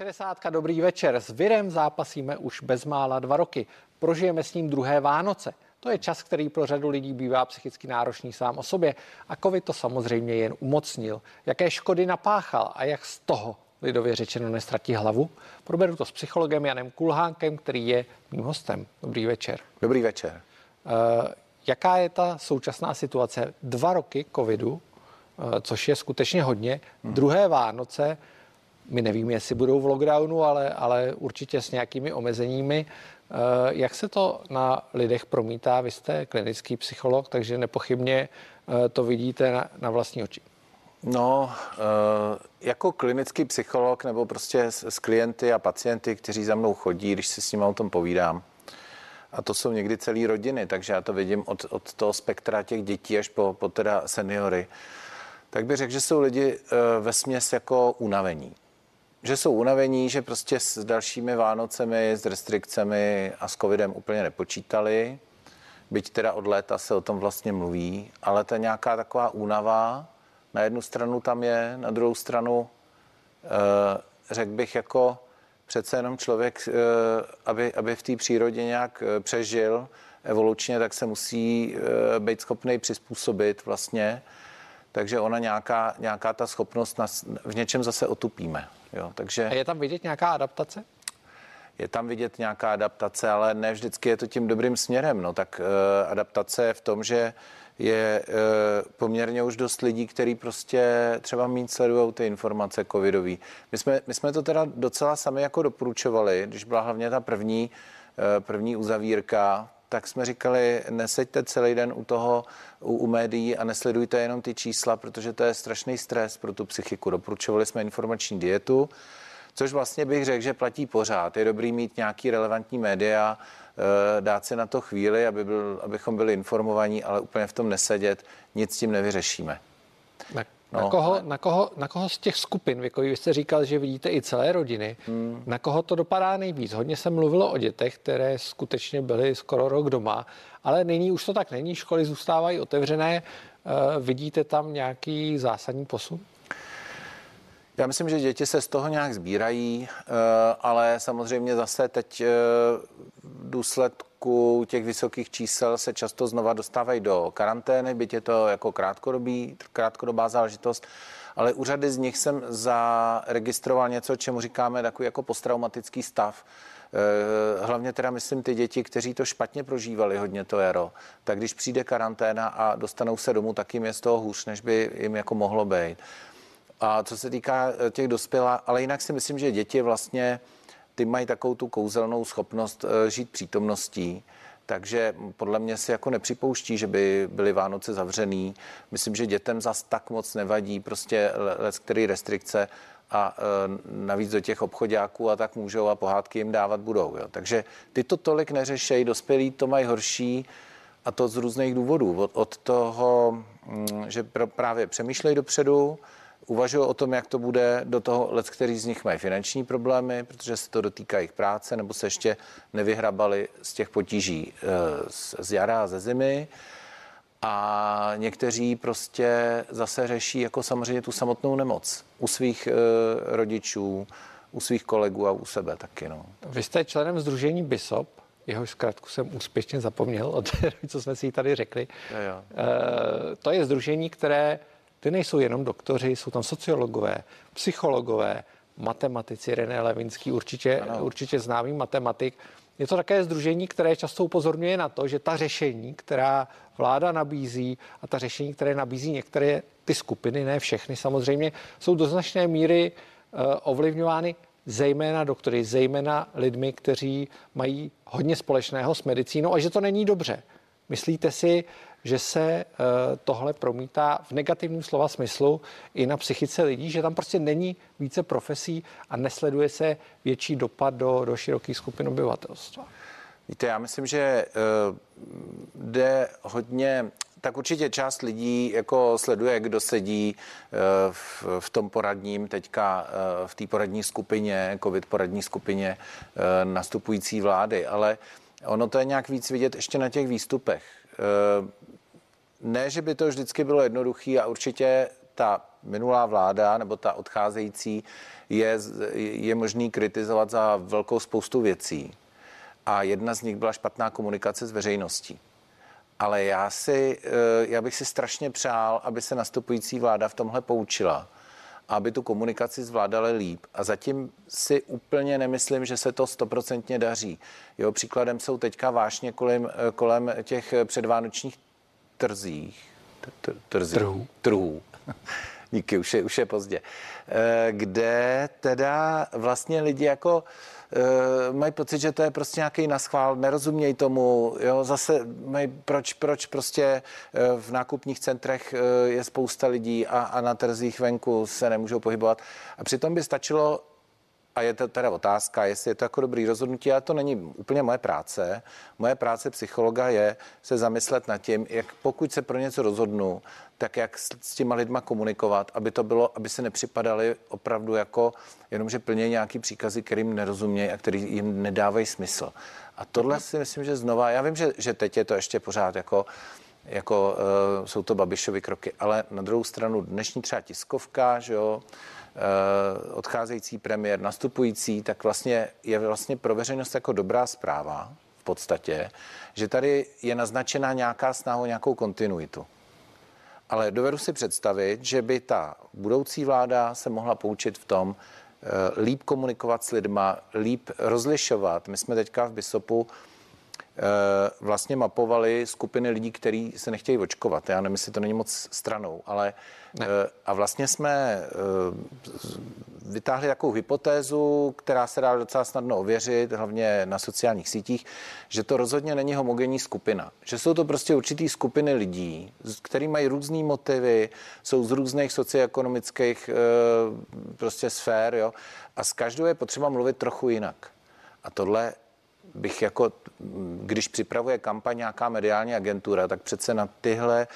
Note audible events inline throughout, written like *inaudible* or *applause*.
60. Dobrý večer. S virem zápasíme už bezmála dva roky. Prožijeme s ním druhé Vánoce. To je čas, který pro řadu lidí bývá psychicky náročný sám o sobě. A covid to samozřejmě jen umocnil. Jaké škody napáchal a jak z toho lidově řečeno nestratí hlavu? Proberu to s psychologem Janem Kulhánkem, který je mým hostem. Dobrý večer. Dobrý večer. Uh, jaká je ta současná situace? Dva roky covidu, uh, což je skutečně hodně. Hmm. Druhé Vánoce, my nevíme, jestli budou v lockdownu, ale, ale určitě s nějakými omezeními. Eh, jak se to na lidech promítá? Vy jste klinický psycholog, takže nepochybně eh, to vidíte na, na vlastní oči. No, eh, jako klinický psycholog nebo prostě s klienty a pacienty, kteří za mnou chodí, když si s nimi o tom povídám, a to jsou někdy celé rodiny, takže já to vidím od, od toho spektra těch dětí až po, po teda seniory, tak bych řekl, že jsou lidi ve směs jako unavení že jsou unavení, že prostě s dalšími Vánocemi, s restrikcemi a s covidem úplně nepočítali. Byť teda od léta se o tom vlastně mluví, ale ta nějaká taková únava na jednu stranu tam je, na druhou stranu eh, řekl bych jako přece jenom člověk, eh, aby, aby v té přírodě nějak eh, přežil evolučně, tak se musí být schopný přizpůsobit vlastně. Takže ona nějaká, nějaká ta schopnost nás v něčem zase otupíme. Jo, takže... A je tam vidět nějaká adaptace? Je tam vidět nějaká adaptace, ale ne vždycky je to tím dobrým směrem. No tak uh, adaptace je v tom, že je uh, poměrně už dost lidí, kteří prostě třeba méně sledují ty informace covidové. My jsme, my jsme to teda docela sami jako doporučovali, když byla hlavně ta první, uh, první uzavírka, tak jsme říkali, neseďte celý den u toho, u, u médií a nesledujte jenom ty čísla, protože to je strašný stres pro tu psychiku. Doporučovali jsme informační dietu, což vlastně bych řekl, že platí pořád. Je dobrý mít nějaký relevantní média, eh, dát si na to chvíli, aby byl, abychom byli informovaní, ale úplně v tom nesedět, nic s tím nevyřešíme. Tak No, na, koho, na, koho, na koho z těch skupin věkových, vy jste říkal, že vidíte i celé rodiny, hmm. na koho to dopadá nejvíc? Hodně se mluvilo o dětech, které skutečně byly skoro rok doma, ale nyní už to tak není, školy zůstávají otevřené. Uh, vidíte tam nějaký zásadní posun? Já myslím, že děti se z toho nějak sbírají, uh, ale samozřejmě zase teď uh, v důsledku těch vysokých čísel se často znova dostávají do karantény, byť je to jako krátkodobý, krátkodobá záležitost, ale u řady z nich jsem zaregistroval něco, čemu říkáme takový jako posttraumatický stav. Eh, hlavně teda myslím ty děti, kteří to špatně prožívali hodně to jaro, tak když přijde karanténa a dostanou se domů, tak jim je z toho hůř, než by jim jako mohlo být. A co se týká eh, těch dospělá, ale jinak si myslím, že děti vlastně ty mají takovou tu kouzelnou schopnost eh, žít přítomností, takže podle mě si jako nepřipouští, že by byly Vánoce zavřený. Myslím, že dětem zas tak moc nevadí prostě les, který restrikce a e, navíc do těch obchodáků a tak můžou a pohádky jim dávat budou. Jo. Takže ty to tolik neřešejí, dospělí to mají horší a to z různých důvodů. Od, od toho, mm, že právě přemýšlejí dopředu, uvažují o tom, jak to bude do toho let, který z nich mají finanční problémy, protože se to dotýká jejich práce, nebo se ještě nevyhrabali z těch potíží e, z, jara a ze zimy. A někteří prostě zase řeší jako samozřejmě tu samotnou nemoc u svých e, rodičů, u svých kolegů a u sebe taky. No. Vy jste členem Združení BISOP, jeho zkrátku jsem úspěšně zapomněl od *laughs* té co jsme si tady řekli. Jo, jo. E, to je združení, které ty nejsou jenom doktoři, jsou tam sociologové, psychologové, matematici, René Levinský, určitě, určitě známý matematik. Je to také združení, které často upozorňuje na to, že ta řešení, která vláda nabízí a ta řešení, které nabízí některé ty skupiny, ne všechny samozřejmě, jsou do značné míry uh, ovlivňovány zejména doktory, zejména lidmi, kteří mají hodně společného s medicínou a že to není dobře. Myslíte si, že se eh, tohle promítá v negativním slova smyslu i na psychice lidí, že tam prostě není více profesí a nesleduje se větší dopad do, do širokých skupin obyvatelstva? Víte, já myslím, že uh, jde hodně tak určitě část lidí jako sleduje, kdo sedí v, v tom poradním, teďka v té poradní skupině, covid poradní skupině nastupující vlády, ale ono to je nějak víc vidět ještě na těch výstupech ne, že by to vždycky bylo jednoduché a určitě ta minulá vláda nebo ta odcházející je, je možný kritizovat za velkou spoustu věcí. A jedna z nich byla špatná komunikace s veřejností. Ale já, si, eh, já bych si strašně přál, aby se nastupující vláda v tomhle poučila aby tu komunikaci zvládali líp. A zatím si úplně nemyslím, že se to stoprocentně daří. Jeho příkladem jsou teďka vášně kolem, kolem těch předvánočních trzích. Trzí. Trhů. Trhů. Díky, už je, už je pozdě. Eh, kde teda vlastně lidi jako mají pocit, že to je prostě nějaký naschvál, nerozumějí tomu, jo, zase mají, proč, proč prostě uh, v nákupních centrech uh, je spousta lidí a, a na trzích venku se nemůžou pohybovat. A přitom by stačilo a je to teda otázka, jestli je to jako dobrý rozhodnutí, ale to není úplně moje práce. Moje práce psychologa je se zamyslet nad tím, jak pokud se pro něco rozhodnu, tak jak s, s těma lidma komunikovat, aby to bylo, aby se nepřipadali opravdu jako jenom, že plně nějaký příkazy, kterým nerozumějí a který jim nedávají smysl. A tohle si myslím, že znova, já vím, že, že teď je to ještě pořád jako jako uh, jsou to Babišovy kroky, ale na druhou stranu dnešní třeba tiskovka, že jo, odcházející premiér, nastupující, tak vlastně je vlastně pro veřejnost jako dobrá zpráva v podstatě, že tady je naznačená nějaká snaha o nějakou kontinuitu. Ale dovedu si představit, že by ta budoucí vláda se mohla poučit v tom, eh, líp komunikovat s lidma, líp rozlišovat. My jsme teďka v Bisopu eh, vlastně mapovali skupiny lidí, kteří se nechtějí očkovat. Já nevím, jestli to není moc stranou, ale ne. Eh, a vlastně jsme vytáhli takovou hypotézu, která se dá docela snadno ověřit, hlavně na sociálních sítích, že to rozhodně není homogenní skupina. Že jsou to prostě určitý skupiny lidí, který mají různé motivy, jsou z různých socioekonomických eh, prostě sfér, jo, a s každou je potřeba mluvit trochu jinak. A tohle bych jako, když připravuje kampaň nějaká mediální agentura, tak přece na tyhle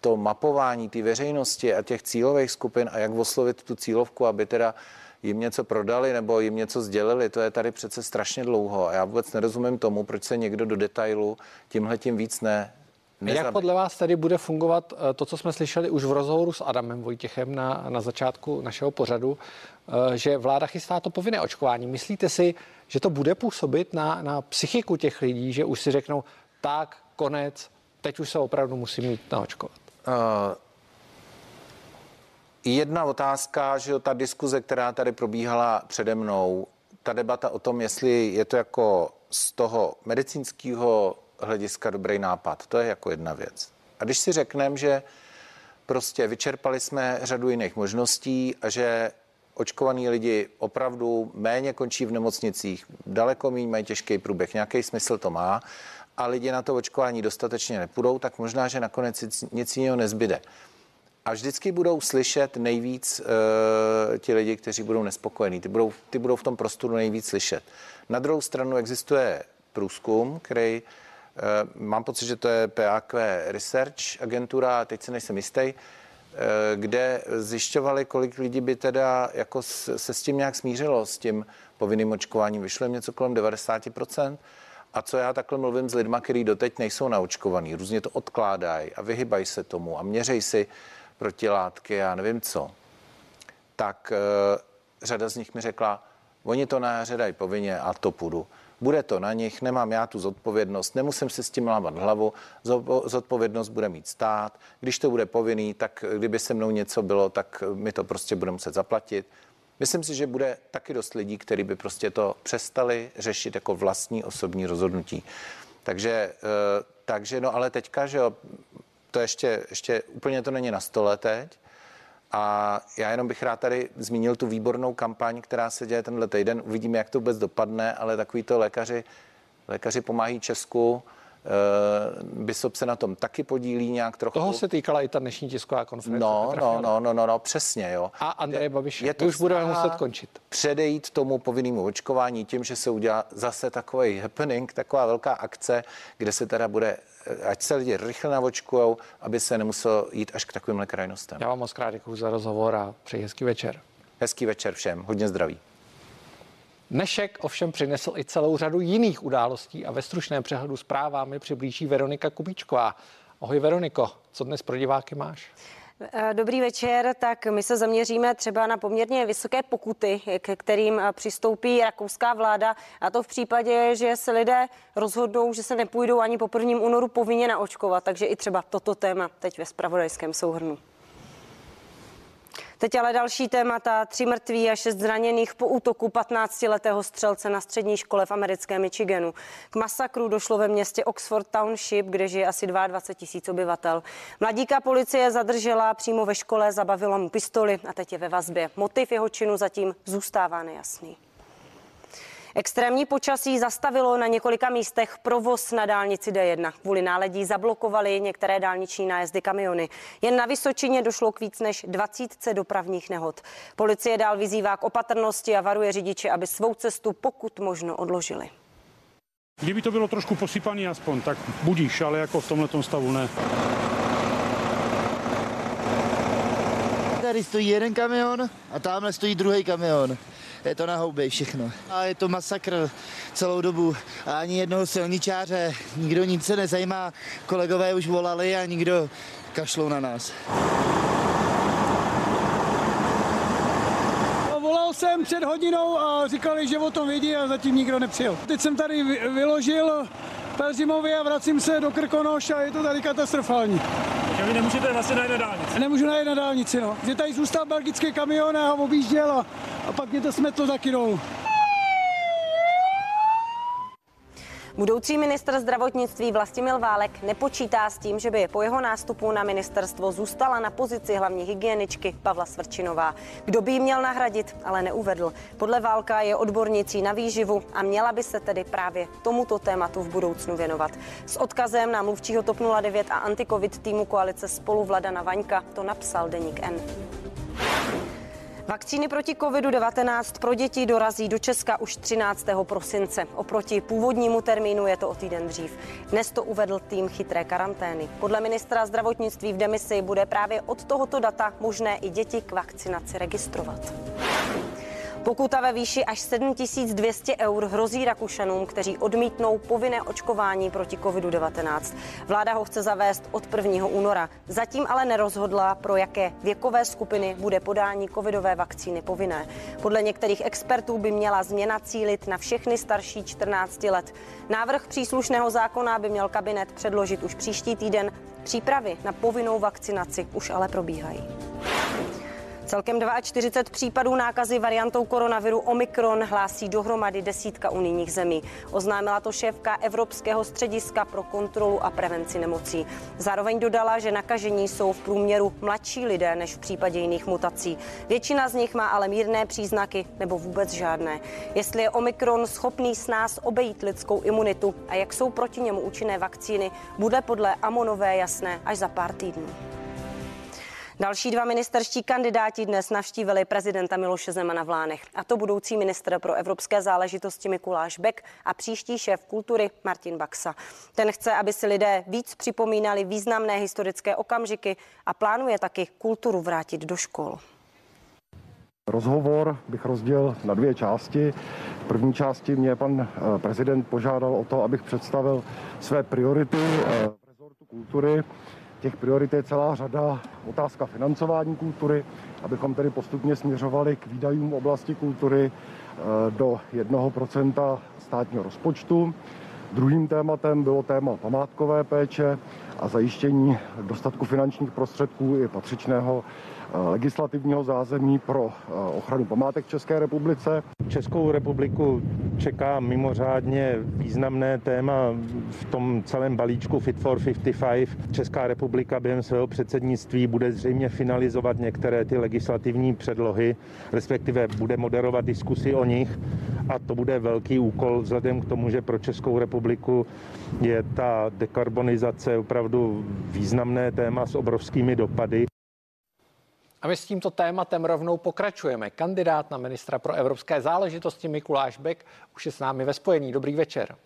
to mapování té veřejnosti a těch cílových skupin a jak oslovit tu cílovku, aby teda jim něco prodali nebo jim něco sdělili, to je tady přece strašně dlouho. A já vůbec nerozumím tomu, proč se někdo do detailu tímhle tím víc ne, Nezab... Jak podle vás tady bude fungovat eh, to, co jsme slyšeli už v rozhovoru s Adamem Vojtěchem na, na začátku našeho pořadu, eh, že vláda chystá to povinné očkování. Myslíte si, že to bude působit na, na psychiku těch lidí, že už si řeknou, tak, konec, teď už se opravdu musím mít naočkovat? Uh, Jedna otázka, že ta diskuze, která tady probíhala přede mnou, ta debata o tom, jestli je to jako z toho medicínského hlediska dobrý nápad, to je jako jedna věc. A když si řekneme, že prostě vyčerpali jsme řadu jiných možností a že očkovaní lidi opravdu méně končí v nemocnicích, daleko méně mají těžký průběh, nějaký smysl to má a lidi na to očkování dostatečně nepůjdou, tak možná, že nakonec nic jiného nezbyde. A vždycky budou slyšet nejvíc uh, ti lidi, kteří budou nespokojení. Ty budou, ty budou v tom prostoru nejvíc slyšet. Na druhou stranu existuje průzkum, který uh, mám pocit, že to je PAQ Research agentura, teď se nejsem jistý, kde zjišťovali, kolik lidí by teda jako se s tím nějak smířilo, s tím povinným očkováním. Vyšlo jim něco kolem 90%. A co já takhle mluvím s lidmi, kteří doteď nejsou naočkovaní, různě to odkládají a vyhybají se tomu a měřej si protilátky, já nevím co, tak uh, řada z nich mi řekla, oni to na dají povinně a to půjdu. Bude to na nich, nemám já tu zodpovědnost, nemusím si s tím lámat hlavu, zodpovědnost bude mít stát, když to bude povinný, tak kdyby se mnou něco bylo, tak mi to prostě bude muset zaplatit. Myslím si, že bude taky dost lidí, kteří by prostě to přestali řešit jako vlastní osobní rozhodnutí. Takže, uh, takže no ale teďka, že jo, to ještě, ještě úplně to není na stole teď. A já jenom bych rád tady zmínil tu výbornou kampaň, která se děje tenhle týden. Uvidíme, jak to vůbec dopadne, ale takový to lékaři, lékaři pomáhají Česku, Uh, Bishop se na tom taky podílí nějak trochu. Toho se týkala i ta dnešní tisková konference. No, no, no, no, no, no, přesně, jo. A Andrej Babiš, je to už budeme muset končit. Předejít tomu povinnému očkování tím, že se udělá zase takový happening, taková velká akce, kde se teda bude, eh, ať se lidi rychle navočkujou, aby se nemuselo jít až k takovým krajnostem. Já vám moc krát děkuji za rozhovor a přeji hezký večer. Hezký večer všem, hodně zdraví. Dnešek ovšem přinesl i celou řadu jiných událostí a ve stručném přehledu zprávami přiblíží Veronika Kubíčková. Ahoj Veroniko, co dnes pro diváky máš? Eh, dobrý večer, tak my se zaměříme třeba na poměrně vysoké pokuty, ke kterým eh, přistoupí rakouská vláda a to v případě, že se lidé rozhodnou, že se nepůjdou ani po prvním únoru povinně naočkovat, takže i třeba toto téma teď ve spravodajském souhrnu. Teď ale další témata. Tři mrtví a šest zraněných po útoku 15-letého střelce na střední škole v americkém Michiganu. K masakru došlo ve městě Oxford Township, kde žije asi 22 tisíc obyvatel. Mladíka policie zadržela přímo ve škole, zabavila mu pistoli a teď je ve vazbě. Motiv jeho činu zatím zůstává nejasný. Extrémní počasí zastavilo na několika místech provoz na dálnici D1. Kvůli náledí zablokovali některé dálniční nájezdy kamiony. Jen na Vysočině došlo k víc než 20 dopravních nehod. Policie dál vyzývá k opatrnosti a varuje řidiče, aby svou cestu pokud možno odložili. Kdyby to bylo trošku posypaný aspoň, tak budíš, ale jako v tomhle stavu ne. Tady stojí jeden kamion a tamhle stojí druhý kamion je to na houby všechno. A je to masakr celou dobu. A ani jednoho silničáře, nikdo nic se nezajímá, kolegové už volali a nikdo kašlou na nás. Volal jsem před hodinou a říkali, že o tom vědí a zatím nikdo nepřijel. Teď jsem tady vyložil Pelzimově a vracím se do Krkonoš a je to tady katastrofální. Takže vy nemůžete vlastně najít na dálnici? Nemůžu najít na dálnici, no. Že tady zůstal belgický kamion a ho objížděl a, a pak mě to smetlo taky dolů. Budoucí ministr zdravotnictví Vlastimil Válek nepočítá s tím, že by po jeho nástupu na ministerstvo zůstala na pozici hlavní hygieničky Pavla Svrčinová. Kdo by ji měl nahradit, ale neuvedl. Podle Válka je odbornicí na výživu a měla by se tedy právě tomuto tématu v budoucnu věnovat. S odkazem na mluvčího TOP 09 a antikovid týmu koalice spolu Vladana Vaňka to napsal deník N. Vakcíny proti COVID-19 pro děti dorazí do Česka už 13. prosince. Oproti původnímu termínu je to o týden dřív. Dnes to uvedl tým chytré karantény. Podle ministra zdravotnictví v demisi bude právě od tohoto data možné i děti k vakcinaci registrovat. Pokuta ve výši až 7200 eur hrozí Rakušanům, kteří odmítnou povinné očkování proti COVID-19. Vláda ho chce zavést od 1. února. Zatím ale nerozhodla, pro jaké věkové skupiny bude podání covidové vakcíny povinné. Podle některých expertů by měla změna cílit na všechny starší 14 let. Návrh příslušného zákona by měl kabinet předložit už příští týden. Přípravy na povinnou vakcinaci už ale probíhají. Celkem 42 případů nákazy variantou koronaviru Omikron hlásí dohromady desítka unijních zemí. Oznámila to šéfka Evropského střediska pro kontrolu a prevenci nemocí. Zároveň dodala, že nakažení jsou v průměru mladší lidé než v případě jiných mutací. Většina z nich má ale mírné příznaky nebo vůbec žádné. Jestli je Omikron schopný s nás obejít lidskou imunitu a jak jsou proti němu účinné vakcíny, bude podle Amonové jasné až za pár týdnů. Další dva ministerští kandidáti dnes navštívili prezidenta Miloše Zemana v Lánech. A to budoucí ministr pro evropské záležitosti Mikuláš Bek a příští šéf kultury Martin Baxa. Ten chce, aby si lidé víc připomínali významné historické okamžiky a plánuje taky kulturu vrátit do škol. Rozhovor bych rozdělil na dvě části. V první části mě pan eh, prezident požádal o to, abych představil své priority eh, v rezortu kultury. Těch priorit je celá řada. Otázka financování kultury, abychom tedy postupně směřovali k výdajům oblasti kultury eh, do 1% státního rozpočtu. Druhým tématem bylo téma památkové péče a zajištění dostatku finančních prostředků i patřičného legislativního zázemí pro eh, ochranu památek České republice. Českou republiku čeká mimořádně významné téma v tom celém balíčku Fit for 55. Česká republika během svého předsednictví bude zřejmě finalizovat některé ty legislativní předlohy, respektive bude moderovat diskusy o nich a to bude velký úkol vzhledem k tomu, že pro Českou republiku je ta dekarbonizace opravdu významné téma s obrovskými dopady. A my s tímto tématem rovnou pokračujeme. Kandidát na ministra pro evropské záležitosti Mikuláš Bek už je s námi ve spojení. Dobrý večer.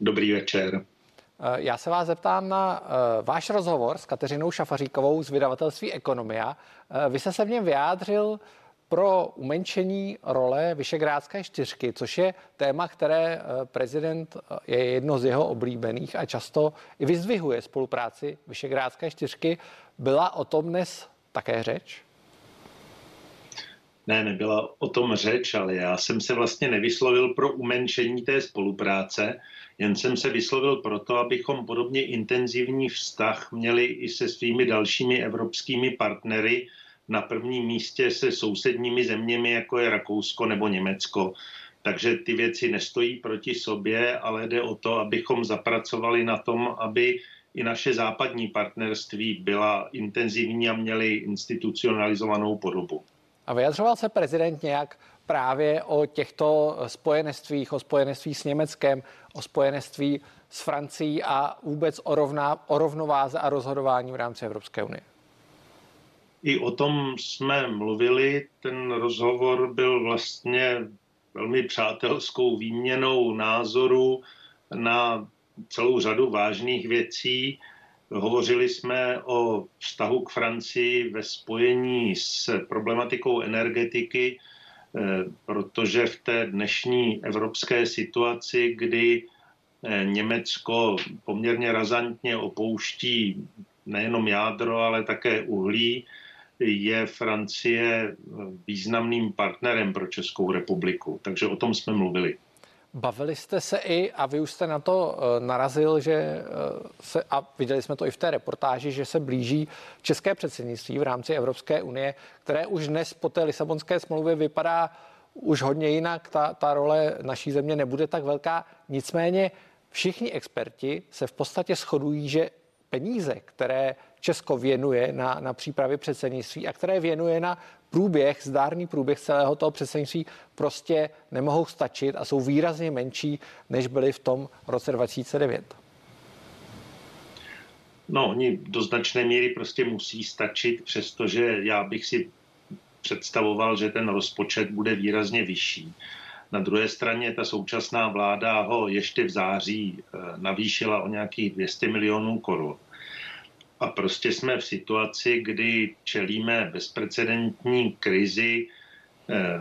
Dobrý večer. Eh, já se vás zeptám na eh, váš rozhovor s Kateřinou Šafaříkovou z vydavatelství Ekonomia. Eh, vy jste se v něm vyjádřil pro umenšení role Vyšegrádské čtyřky, což je téma, které prezident je jedno z jeho oblíbených a často i vyzdvihuje spolupráci Vyšegrádské čtyřky. Byla o tom dnes také řeč? Ne, nebyla o tom řeč, ale já jsem se vlastně nevyslovil pro umenšení té spolupráce, jen jsem se vyslovil proto, abychom podobně intenzivní vztah měli i se svými dalšími evropskými partnery, na prvním místě se sousedními zeměmi, jako je Rakousko nebo Německo. Takže ty věci nestojí proti sobě, ale jde o to, abychom zapracovali na tom, aby i naše západní partnerství byla intenzivní a měli institucionalizovanou podobu. A vyjadřoval se prezident nějak právě o těchto spojenectvích, o spojenectví s Německem, o spojenectví s Francií a vůbec o, rovná, o rovnováze a rozhodování v rámci Evropské unie? I o tom jsme mluvili. Ten rozhovor byl vlastně velmi přátelskou výměnou názorů na celou řadu vážných věcí. Hovořili jsme o vztahu k Francii ve spojení s problematikou energetiky, eh, protože v té dnešní evropské situaci, kdy eh, Německo poměrně razantně opouští nejenom jádro, ale také uhlí, je Francie významným partnerem pro Českou republiku. Takže o tom jsme mluvili. Bavili jste se i, a vy už jste na to eh, narazil, že eh, se, a viděli jsme to i v té reportáži, že se blíží české předsednictví v rámci Evropské unie, které už dnes po té Lisabonské smlouvě vypadá už hodně jinak. Ta, ta role naší země nebude tak velká. Nicméně všichni experti se v podstatě shodují, že peníze, které Česko věnuje na, na přípravy předsednictví a které věnuje na průběh, zdárný průběh celého toho předsednictví, prostě nemohou stačit a jsou výrazně menší, než byly v tom roce 2009. No, oni do značné míry prostě musí stačit, přestože já bych si představoval, že ten rozpočet bude výrazně vyšší. Na druhé straně ta současná vláda ho ještě v září eh, navýšila o nějakých 200 milionů korun. A prostě jsme v situaci, kdy čelíme bezprecedentní krizi. Eh,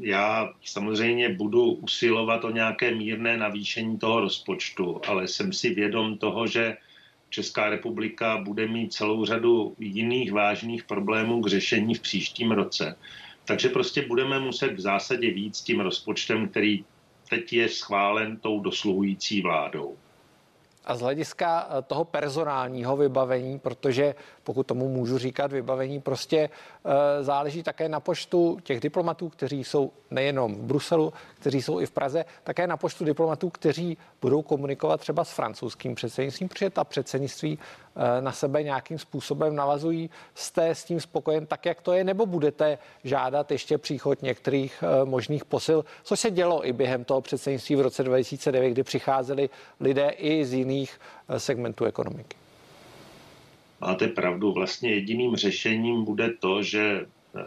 já samozřejmě budu usilovat o nějaké mírné navýšení toho rozpočtu, ale jsem si vědom toho, že Česká republika bude mít celou řadu jiných vážných problémů k řešení v příštím roce. Takže prostě budeme muset v zásadě víc tím rozpočtem, který teď je schválen tou dosluhující vládou a z hlediska eh, toho personálního vybavení, protože pokud tomu můžu říkat vybavení, prostě eh, záleží také na počtu těch diplomatů, kteří jsou nejenom v Bruselu, kteří jsou i v Praze, také na počtu diplomatů, kteří budou komunikovat třeba s francouzským předsednictvím, protože ta předsednictví eh, na sebe nějakým způsobem navazují. Jste s tím spokojen tak, jak to je, nebo budete žádat ještě příchod některých možných posil, což se dělo i během toho předsednictví v roce 2009, kdy přicházeli lidé i z jiných segmentů ekonomiky? Máte pravdu, vlastně jediným řešením bude to, že eh,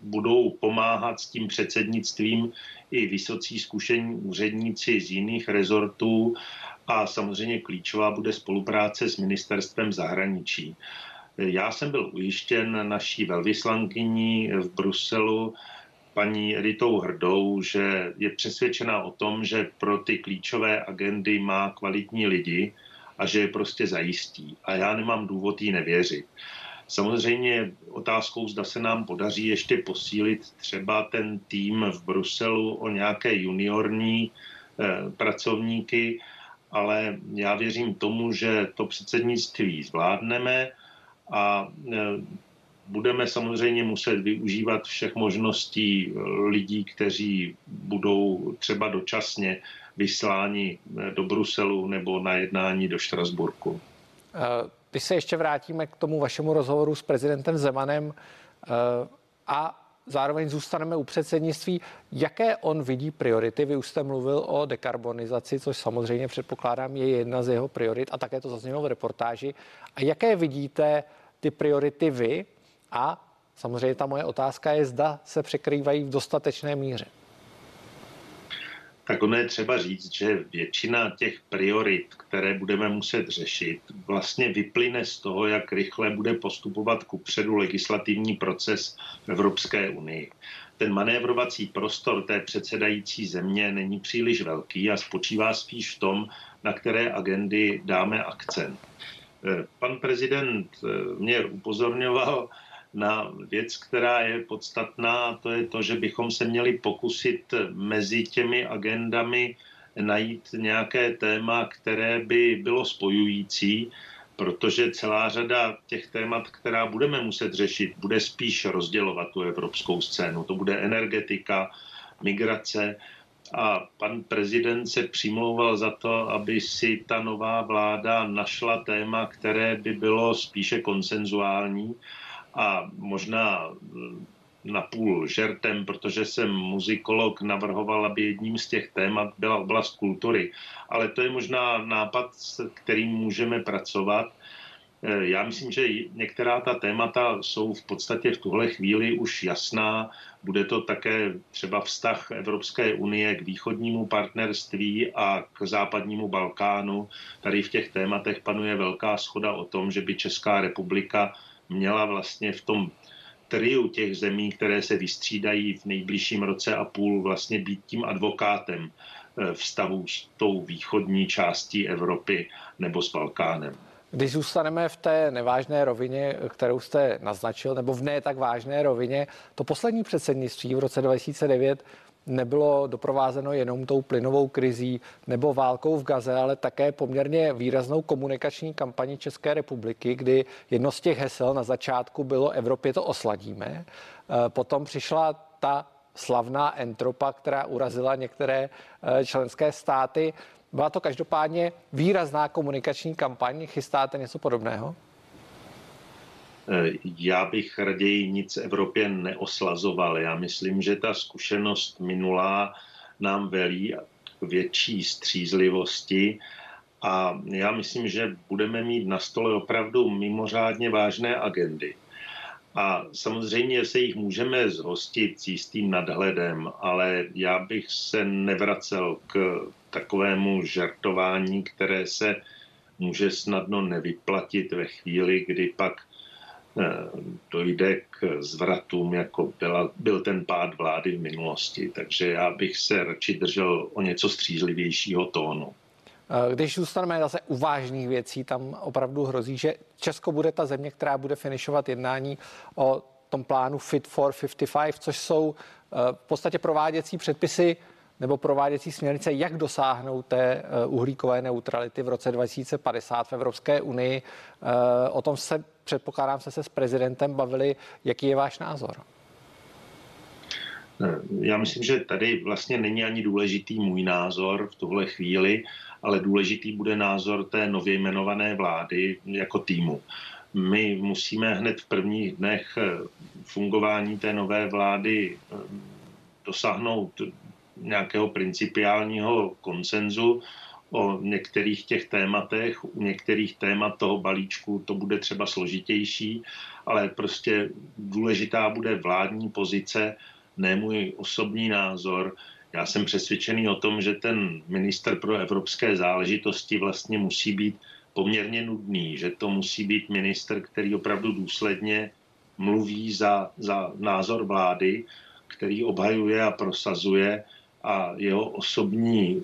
budou pomáhat s tím předsednictvím i vysocí zkušení úředníci z jiných rezortů a samozřejmě klíčová bude spolupráce s ministerstvem zahraničí. Já jsem byl ujištěn naší velvyslankyní v Bruselu, paní Editou Hrdou, že je přesvědčena o tom, že pro ty klíčové agendy má kvalitní lidi, a že je prostě zajistí. A já nemám důvod jí nevěřit. Samozřejmě otázkou, zda se nám podaří ještě posílit třeba ten tým v Bruselu o nějaké juniorní eh, pracovníky, ale já věřím tomu, že to předsednictví zvládneme a eh, budeme samozřejmě muset využívat všech možností lidí, kteří budou třeba dočasně vysláni eh, do Bruselu nebo na jednání do Štrasburku. Když se ještě vrátíme k tomu vašemu rozhovoru s prezidentem Zemanem eh, a zároveň zůstaneme u předsednictví. Jaké on vidí priority? Vy už jste mluvil o dekarbonizaci, což samozřejmě předpokládám je jedna z jeho priorit a také to zaznělo v reportáži. A jaké vidíte ty priority vy? A samozřejmě ta moje otázka je, zda se překrývají v dostatečné míře. Tak ono je třeba říct, že většina těch priorit, které budeme muset řešit, vlastně vyplyne z toho, jak rychle bude postupovat ku předu legislativní proces v Evropské unii. Ten manévrovací prostor té předsedající země není příliš velký a spočívá spíš v tom, na které agendy dáme akcent. Eh, pan prezident eh, mě upozorňoval na věc, která je podstatná, to je to, že bychom se měli pokusit mezi těmi agendami najít nějaké téma, které by bylo spojující, protože celá řada těch témat, která budeme muset řešit, bude spíš rozdělovat tu evropskou scénu. To bude energetika, migrace, a pan prezident se přimlouval za to, aby si ta nová vláda našla téma, které by bylo spíše konsenzuální a možná mm, napůl žertem, protože jsem muzikolog, navrhoval, aby jedním z těch témat byla oblast kultury. Ale to je možná nápad, s kterým můžeme pracovat. Eh, já myslím, že některá ta témata jsou v podstatě v tuhle chvíli už jasná. Bude to také třeba vztah Evropské unie k východnímu partnerství a k západnímu Balkánu. Tady v těch tématech panuje velká schoda o tom, že by Česká republika měla vlastně v tom triu těch zemí, které se vystřídají v nejbližším roce a půl, vlastně být tím advokátem eh, vztahu s tou východní částí Evropy nebo s Balkánem. Když zůstaneme v té nevážné rovině, kterou jste naznačil, nebo v ne tak vážné rovině, to poslední předsednictví v roce 2009 nebylo doprovázeno jenom tou plynovou krizí nebo válkou v Gaze, ale také poměrně výraznou komunikační kampaní České republiky, kdy jedno z těch hesel na začátku bylo Evropě to osladíme. E, potom přišla ta slavná entropa, která urazila některé e, členské státy. Byla to každopádně výrazná komunikační kampaň. Chystáte něco podobného? Eh, já bych raději nic Evropě neoslazoval. Já myslím, že ta zkušenost minulá nám velí větší střízlivosti a já myslím, že budeme mít na stole opravdu mimořádně vážné agendy. A samozřejmě se jich můžeme zhostit s jistým nadhledem, ale já bych se nevracel k takovému žartování, které se může snadno nevyplatit ve chvíli, kdy pak dojde k zvratům, jako byla, byl ten pád vlády v minulosti. Takže já bych se radši držel o něco střízlivějšího tónu. Eh, když zůstaneme zase u vážných věcí, tam opravdu hrozí, že Česko bude ta země, která bude finišovat jednání o tom plánu Fit for 55, což jsou eh, v podstatě prováděcí předpisy nebo prováděcí směrnice, jak dosáhnout té eh, uhlíkové neutrality v roce 2050 v Evropské unii. O tom se, předpokládám, se se s prezidentem bavili. Jaký je váš názor? Já myslím, že tady vlastně není ani důležitý můj názor v tuhle chvíli, ale důležitý bude názor té nově jmenované vlády jako týmu. My musíme hned v prvních dnech eh, fungování té nové vlády eh, dosáhnout nějakého principiálního konsenzu o některých těch tématech. U některých témat toho balíčku to bude třeba složitější, ale prostě důležitá bude vládní pozice, ne můj osobní názor. Já jsem přesvědčený o tom, že ten minister pro evropské záležitosti vlastně musí být poměrně nudný, že to musí být minister, který opravdu důsledně mluví za, za názor vlády, který obhajuje a prosazuje a jeho osobní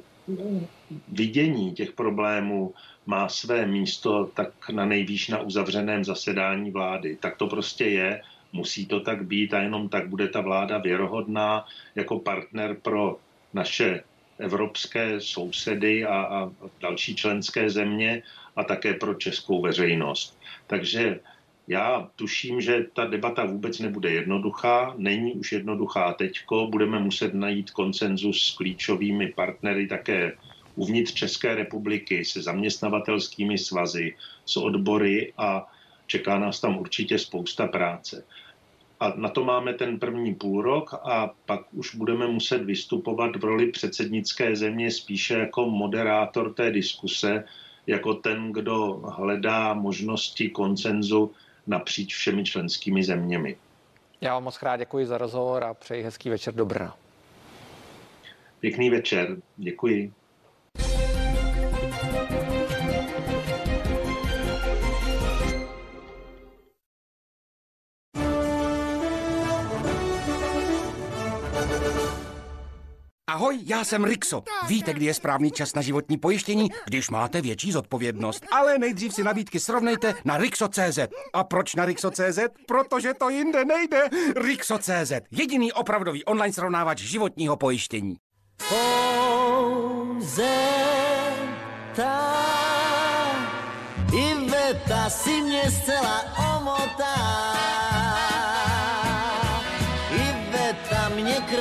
vidění těch problémů má své místo tak na nejvýš na uzavřeném zasedání vlády. Tak to prostě je Musí to tak být a jenom tak bude ta vláda věrohodná jako partner pro naše evropské sousedy a, a další členské země a také pro českou veřejnost. Takže já tuším, že ta debata vůbec nebude jednoduchá, není už jednoduchá teďko, budeme muset najít konsenzus s klíčovými partnery také uvnitř České republiky se zaměstnavatelskými svazy, s odbory a čeká nás tam určitě spousta práce. A na to máme ten první půl rok a pak už budeme muset vystupovat v roli předsednické země spíše jako moderátor té diskuse, jako ten, kdo hledá možnosti koncenzu napříč všemi členskými zeměmi. Já vám moc krát děkuji za rozhovor a přeji hezký večer do Brna. Pěkný večer, děkuji. Ahoj, já jsem Rixo. Víte, kdy je správný čas na životní pojištění, když máte větší zodpovědnost. Ale nejdřív si nabídky srovnejte na Rixo.cz. A proč na Rixo.cz? Protože to jinde nejde. Rixo.cz. Jediný opravdový online srovnávač životního pojištění. Pouze ta Iveta si mě zcela omotá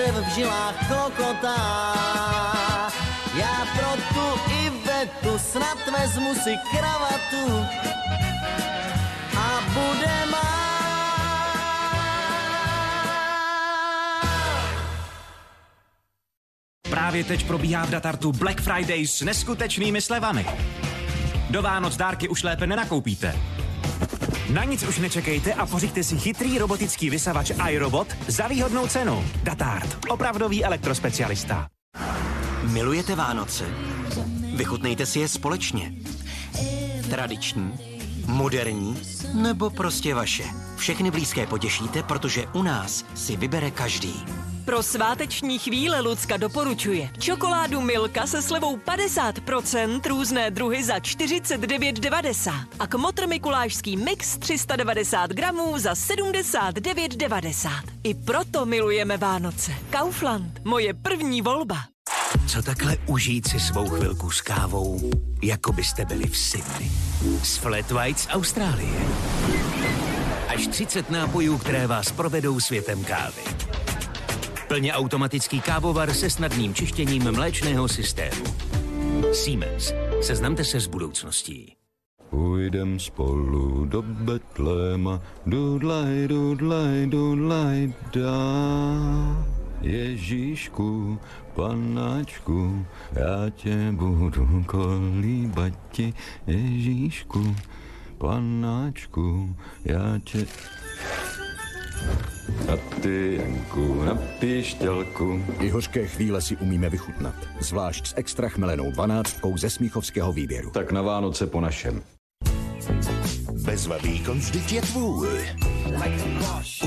krev v žilách klokotá Já pro tu Ivetu snad vezmu si kravatu A bude má Právě teď probíhá v Datartu Black Friday s neskutečnými slevami. Do Vánoc dárky už lépe nenakoupíte. Na nic už nečekejte a pořiďte si chytrý robotický vysavač iRobot za výhodnou cenu. Datart. Opravdový elektrospecialista. Milujete Vánoce? Vychutnejte si je společně. Tradiční, moderní nebo prostě vaše. Všechny blízké potěšíte, protože u nás si vybere každý. Pro sváteční chvíle Lucka doporučuje čokoládu Milka se slevou 50%, různé druhy za 49,90 a kmotr Mikulášský mix 390 gramů za 79,90. I proto milujeme Vánoce. Kaufland, moje první volba. Co takhle užít si svou chvilku s kávou, jako byste byli v Sydney. Z Flat White z Austrálie. Až 30 nápojů, které vás provedou světem kávy. Plně automatický kávovar se snadným čištěním mléčného systému. Siemens. Seznamte se s budoucností. Půjdem spolu do Betléma, dudlaj, dudlaj, dudlaj, dá. Ježíšku, panáčku, já tě budu kolíbat ti, Ježíšku, panáčku, já tě... A ty, Janku, na píšťalku. I hořké chvíle si umíme vychutnat. Zvlášť s extra chmelenou dvanáctkou ze Smíchovského výběru. Tak na Vánoce po našem. Bezva výkon vždyť je tvůj.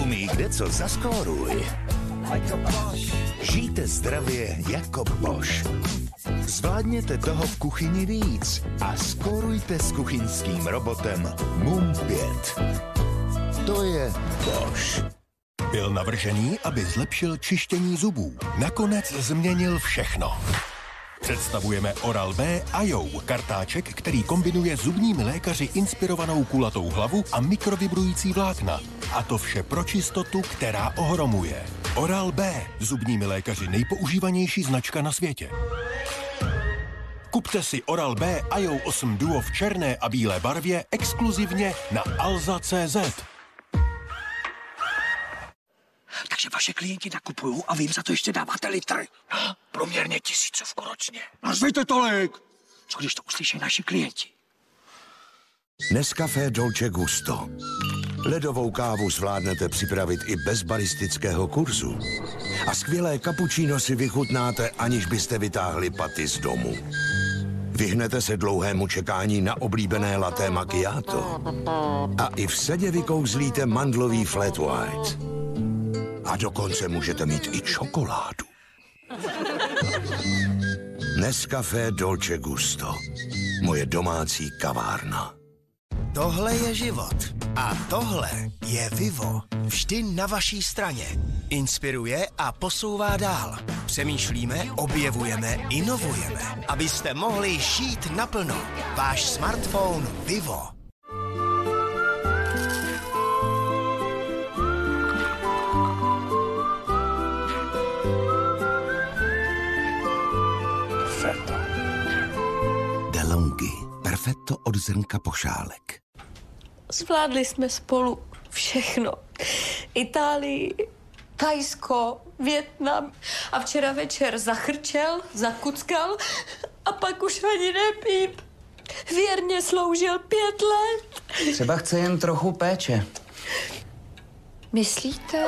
Umí kde co zaskóruj. Žijte zdravě jako Bosch. Zvládněte toho v kuchyni víc a skórujte s kuchyňským robotem Mum 5. To je Bosch. Byl navržený, aby zlepšil čištění zubů. Nakonec změnil všechno. Představujeme Oral-B IO, kartáček, který kombinuje zubními lékaři inspirovanou kulatou hlavu a mikrovibrující vlákna. A to vše pro čistotu, která ohromuje. Oral-B, zubními lékaři nejpoužívanější značka na světě. Kupte si Oral-B IO 8 Duo v černé a bílé barvě exkluzivně na alza.cz. Takže vaše klienti nakupují a vy jim za to ještě dáváte litr. *gasps* Průměrně tisícovku ročně. Nazvěte tolik! Co když to uslyší naši klienti? Nescafé Dolce Gusto. Ledovou kávu zvládnete připravit i bez baristického kurzu. A skvělé kapučíno si vychutnáte, aniž byste vytáhli paty z domu. Vyhnete se dlouhému čekání na oblíbené laté macchiato. A i v sedě vykouzlíte mandlový flat white. A dokonce můžete mít i čokoládu. Nescafé Dolce Gusto. Moje domácí kavárna. Tohle je život. A tohle je Vivo. Vždy na vaší straně. Inspiruje a posouvá dál. Přemýšlíme, objevujeme, inovujeme. Abyste mohli žít naplno. Váš smartphone Vivo. Perfetto od zrnka pošálek. Zvládli jsme spolu všechno. Itálii, Tajsko, Větnam a včera večer zachrčel, zakuckal a pak už ani nepíp. Věrně sloužil pět let. Třeba chce jen trochu péče. Myslíte?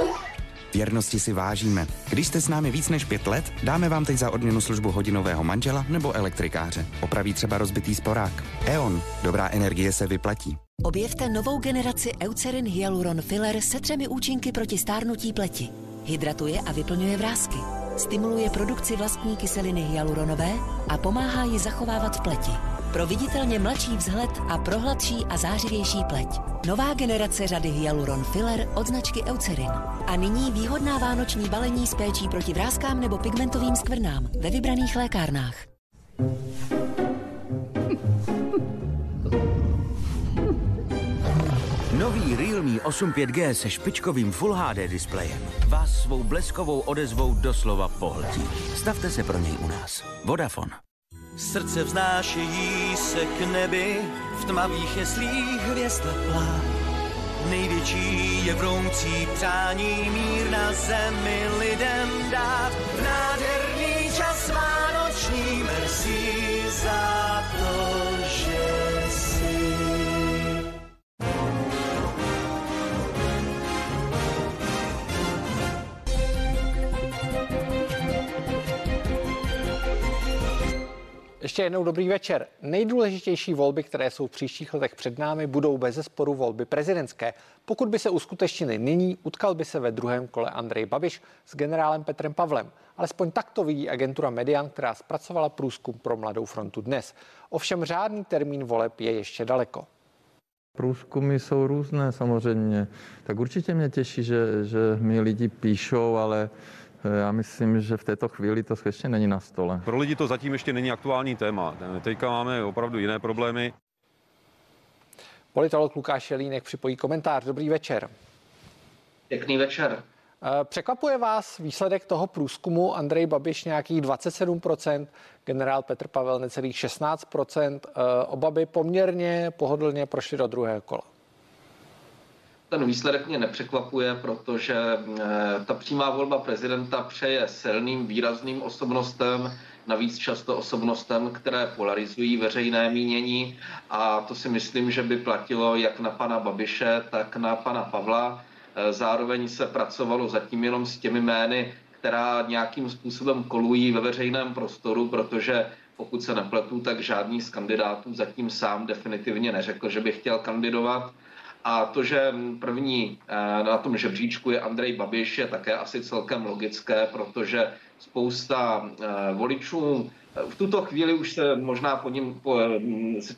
Věrnosti si vážíme. Když jste s námi víc než pět let, dáme vám teď za odměnu službu hodinového manžela nebo elektrikáře. Opraví třeba rozbitý sporák. E.ON. Dobrá energie se vyplatí. Objevte novou generaci Eucerin Hyaluron Filler se třemi účinky proti stárnutí pleti. Hydratuje a vyplňuje vrázky. Stimuluje produkci vlastní kyseliny hyaluronové a pomáhá ji zachovávat v pleti. Pro viditelně mladší vzhled a pro hladší a zářivější pleť. Nová generace řady Hyaluron Filler od značky Eucerin. A nyní výhodná vánoční balení s péčí proti vrázkám nebo pigmentovým skvrnám ve vybraných lékárnách. Nový Realme 8 5G se špičkovým Full HD displejem vás svou bleskovou odezvou doslova pohltí. Stavte se pro něj u nás. Vodafone. Srdce vznášejí se k nebi, v tmavých jeslích hvězda plá. Největší je vroucí přání mír na zemi lidem dát. V nádherný čas vánoční merci za Ještě jednou dobrý večer. Nejdůležitější volby, které jsou v příštích letech před námi, budou bez zesporu volby prezidentské. Pokud by se uskutečnily nyní, utkal by se ve druhém kole Andrej Babiš s generálem Petrem Pavlem. Alespoň tak to vidí agentura Median, která zpracovala průzkum pro Mladou frontu dnes. Ovšem řádný termín voleb je ještě daleko. Průzkumy jsou různé samozřejmě. Tak určitě mě těší, že, že mi lidi píšou, ale já myslím, že v této chvíli to skutečně není na stole. Pro lidi to zatím ještě není aktuální téma. Teďka máme opravdu jiné problémy. Politolog Lukáš Jelínek připojí komentář. Dobrý večer. Pěkný večer. Překvapuje vás výsledek toho průzkumu Andrej Babiš nějakých 27%, generál Petr Pavel necelých 16%. Oba by poměrně pohodlně prošli do druhého kola. Ten výsledek mě nepřekvapuje, protože ta přímá volba prezidenta přeje silným, výrazným osobnostem, navíc často osobnostem, které polarizují veřejné mínění a to si myslím, že by platilo jak na pana Babiše, tak na pana Pavla. Zároveň se pracovalo zatím jenom s těmi jmény, která nějakým způsobem kolují ve veřejném prostoru, protože pokud se nepletu, tak žádný z kandidátů zatím sám definitivně neřekl, že by chtěl kandidovat. A to, že první na tom žebříčku je Andrej Babiš, je také asi celkem logické, protože spousta voličů v tuto chvíli už se možná po ním, po,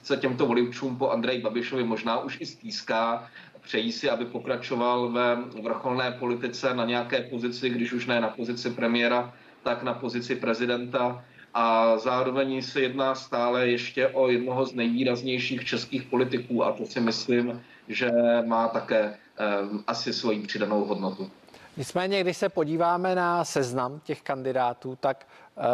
se těmto voličům po Andrej Babišovi možná už i stýská, přejí si, aby pokračoval ve vrcholné politice na nějaké pozici, když už ne na pozici premiéra, tak na pozici prezidenta. A zároveň se jedná stále ještě o jednoho z nejvýraznějších českých politiků a to si myslím, že má také um, asi svoji přidanou hodnotu. Nicméně, když se podíváme na seznam těch kandidátů, tak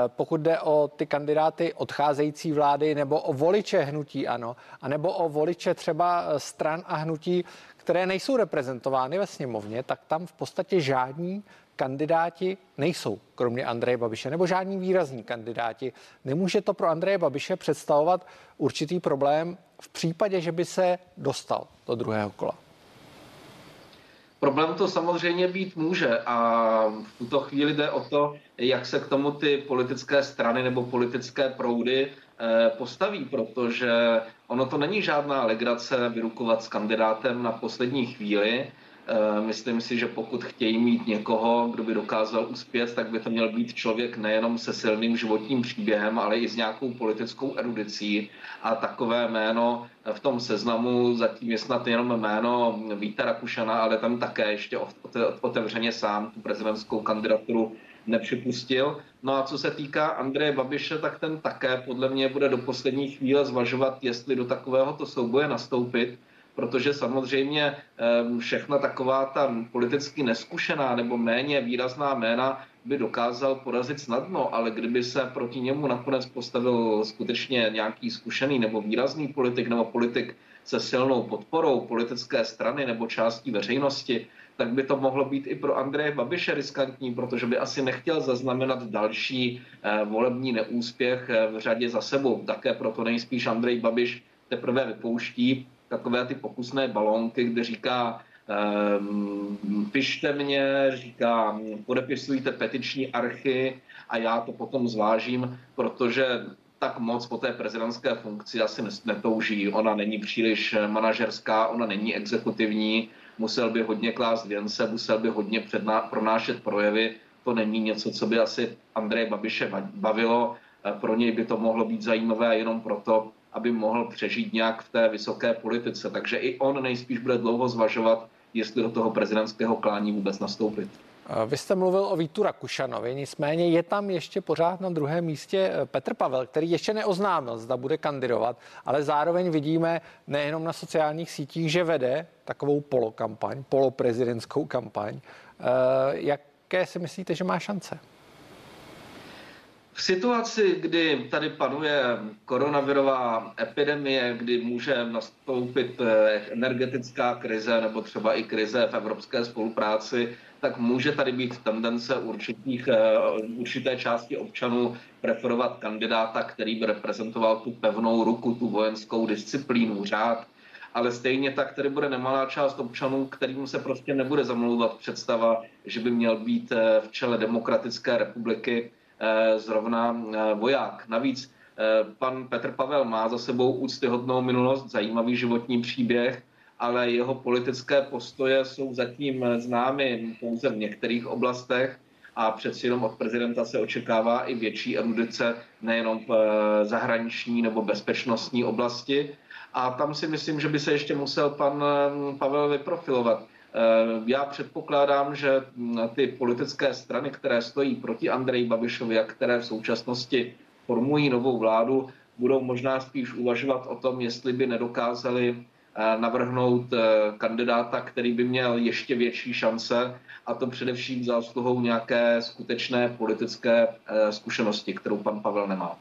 pokud jde o ty kandidáty odcházející vlády nebo o voliče hnutí ano, anebo o voliče třeba stran a hnutí, které nejsou reprezentovány ve sněmovně, tak tam v podstatě žádní kandidáti nejsou, kromě Andreje Babiše, nebo žádní výrazní kandidáti. Nemůže to pro Andreje Babiše představovat určitý problém v případě, že by se dostal do druhého kola? Problém to samozřejmě být může a v tuto chvíli jde o to, jak se k tomu ty politické strany nebo politické proudy postaví, protože ono to není žádná legrace vyrukovat s kandidátem na poslední chvíli. Myslím si, že pokud chtějí mít někoho, kdo by dokázal uspět, tak by to měl být člověk nejenom se silným životním příběhem, ale i s nějakou politickou erudicí. A takové jméno v tom seznamu zatím je snad jenom jméno Víta Rakušana, ale tam také ještě otevřeně sám tu prezidentskou kandidaturu nepřipustil. No a co se týká Andreje Babiše, tak ten také podle mě bude do poslední chvíle zvažovat, jestli do takovéhoto souboje nastoupit, protože samozřejmě všechna taková ta politicky neskušená nebo méně výrazná jména by dokázal porazit snadno, ale kdyby se proti němu nakonec postavil skutečně nějaký zkušený nebo výrazný politik nebo politik se silnou podporou politické strany nebo částí veřejnosti, tak by to mohlo být i pro Andreje Babiše riskantní, protože by asi nechtěl zaznamenat další volební neúspěch v řadě za sebou. Také proto nejspíš Andrej Babiš teprve vypouští takové ty pokusné balónky, kde říká, Ehm, pište mě, říká, podepisujte petiční archy a já to potom zvážím, protože tak moc po té prezidentské funkci asi netouží. Ona není příliš manažerská, ona není exekutivní, musel by hodně klást věnce, musel by hodně předná, pronášet projevy. To není něco, co by asi Andreje Babiše bavilo. Pro něj by to mohlo být zajímavé jenom proto, aby mohl přežít nějak v té vysoké politice. Takže i on nejspíš bude dlouho zvažovat, jestli do toho prezidentského klání vůbec nastoupit. Vy jste mluvil o Vítu Rakušanovi, nicméně je tam ještě pořád na druhém místě eh, Petr Pavel, který ještě neoznámil, zda bude kandidovat, ale zároveň vidíme nejenom na sociálních sítích, že vede takovou polokampaň, poloprezidentskou kampaň. Eh, jaké si myslíte, že má šance? V situaci, kdy tady panuje koronavirová epidemie, kdy může nastoupit eh, energetická krize nebo třeba i krize v evropské spolupráci, tak může tady být tendence určitých, eh, určité části občanů preferovat kandidáta, který by reprezentoval tu pevnou ruku, tu vojenskou disciplínu, řád, ale stejně tak tady bude nemalá část občanů, kterým se prostě nebude zamlouvat představa, že by měl být eh, v čele demokratické republiky zrovna voják. Navíc pan Petr Pavel má za sebou úctyhodnou minulost, zajímavý životní příběh, ale jeho politické postoje jsou zatím známy pouze v některých oblastech a přeci jenom od prezidenta se očekává i větší erudice nejenom v eh, zahraniční nebo bezpečnostní oblasti. A tam si myslím, že by se ještě musel pan eh, Pavel vyprofilovat. Eh, já předpokládám, že ty politické strany, které stojí proti Andreji Babišovi a které v současnosti formují novou vládu, budou možná spíš uvažovat o tom, jestli by nedokázali navrhnout eh, kandidáta, který by měl ještě větší šance a to především zásluhou nějaké skutečné politické eh, zkušenosti, kterou pan Pavel nemá.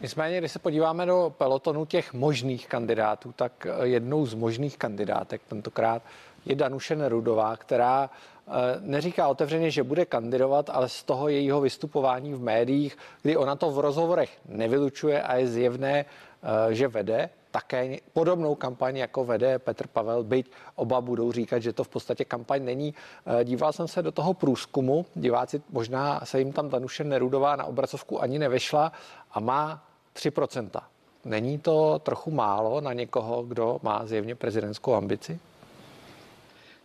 Nicméně, když se podíváme do pelotonu těch možných kandidátů, tak eh, jednou z možných kandidátek tentokrát je Danuše Nerudová, která neříká otevřeně, že bude kandidovat, ale z toho jejího vystupování v médiích, kdy ona to v rozhovorech nevylučuje a je zjevné, že vede také podobnou kampaň, jako vede Petr Pavel, byť oba budou říkat, že to v podstatě kampaň není. Eh, díval jsem se do toho průzkumu, diváci možná se jim tam Danuše Nerudová na obracovku ani nevešla a má 3%. Není to trochu málo na někoho, kdo má zjevně prezidentskou ambici?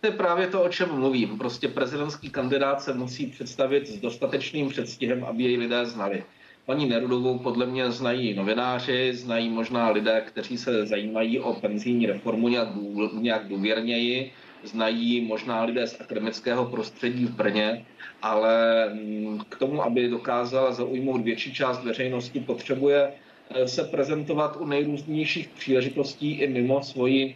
To je právě to, o čem mluvím. Prostě prezidentský kandidát se musí představit s dostatečným předstihem, aby jej lidé znali. Paní Nerudovou podle mě znají novináři, znají možná lidé, kteří se zajímají o penzijní reformu nějak, nějak důvěrněji, znají možná lidé z akademického prostředí v Brně, ale mm, k tomu, aby dokázala zaujmout větší část veřejnosti, potřebuje eh, se prezentovat u nejrůznějších příležitostí i mimo svoji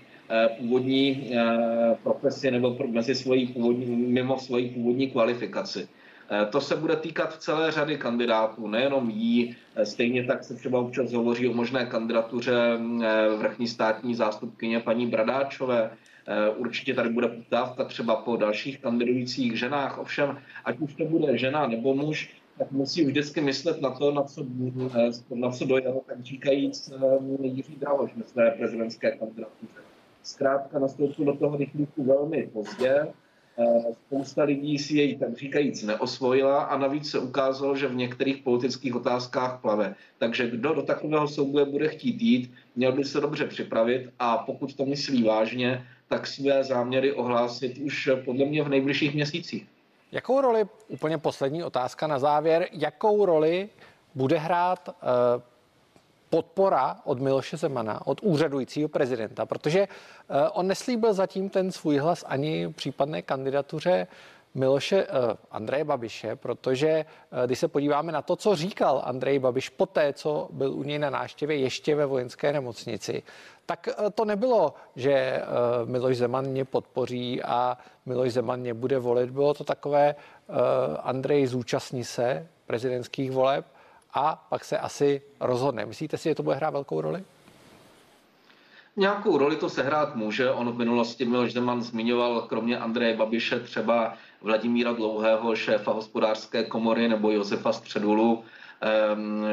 původní eh, profesi nebo mezi svojí původní, mimo svoji původní kvalifikaci. Eh, to se bude týkat celé řady kandidátů, nejenom jí. Eh, stejně tak se třeba občas hovoří o možné kandidatuře eh, vrchní státní zástupkyně paní Bradáčové. Určitě tady bude poptávka třeba po dalších kandidujících ženách. Ovšem, ať už to bude žena nebo muž, tak musí vždycky myslet na to, na co, na co dojel, tak říkajíc Jiří Drahoš ve své prezidentské kandidatuře. Zkrátka nastoupil do toho rychlíku velmi pozdě, Eh, spousta lidí si jej tak říkajíc neosvojila a navíc se ukázalo, že v některých politických otázkách plave. Takže kdo do takového souboje bude chtít jít, měl by se dobře připravit a pokud to myslí vážně, tak své záměry ohlásit už podle mě v nejbližších měsících. Jakou roli, úplně poslední otázka na závěr, jakou roli bude hrát uh, podpora od Miloše Zemana, od úřadujícího prezidenta, protože eh, on neslíbil zatím ten svůj hlas ani případné kandidatuře Miloše uh, Andreje Babiše, protože uh, když se podíváme na to, co říkal Andrej Babiš poté, co byl u něj na náštěvě ještě ve vojenské nemocnici, tak to nebylo, že Miloš Zeman mě podpoří a Miloš Zeman mě bude volit. Bylo to takové, uh, Andrej zúčastní se prezidentských voleb, a pak se asi rozhodne. Myslíte si, že to bude hrát velkou roli? Nějakou roli to sehrát může. On v minulosti Miloš Zeman zmiňoval kromě Andreje Babiše třeba Vladimíra Dlouhého, šéfa hospodářské komory, nebo Josefa Středulu.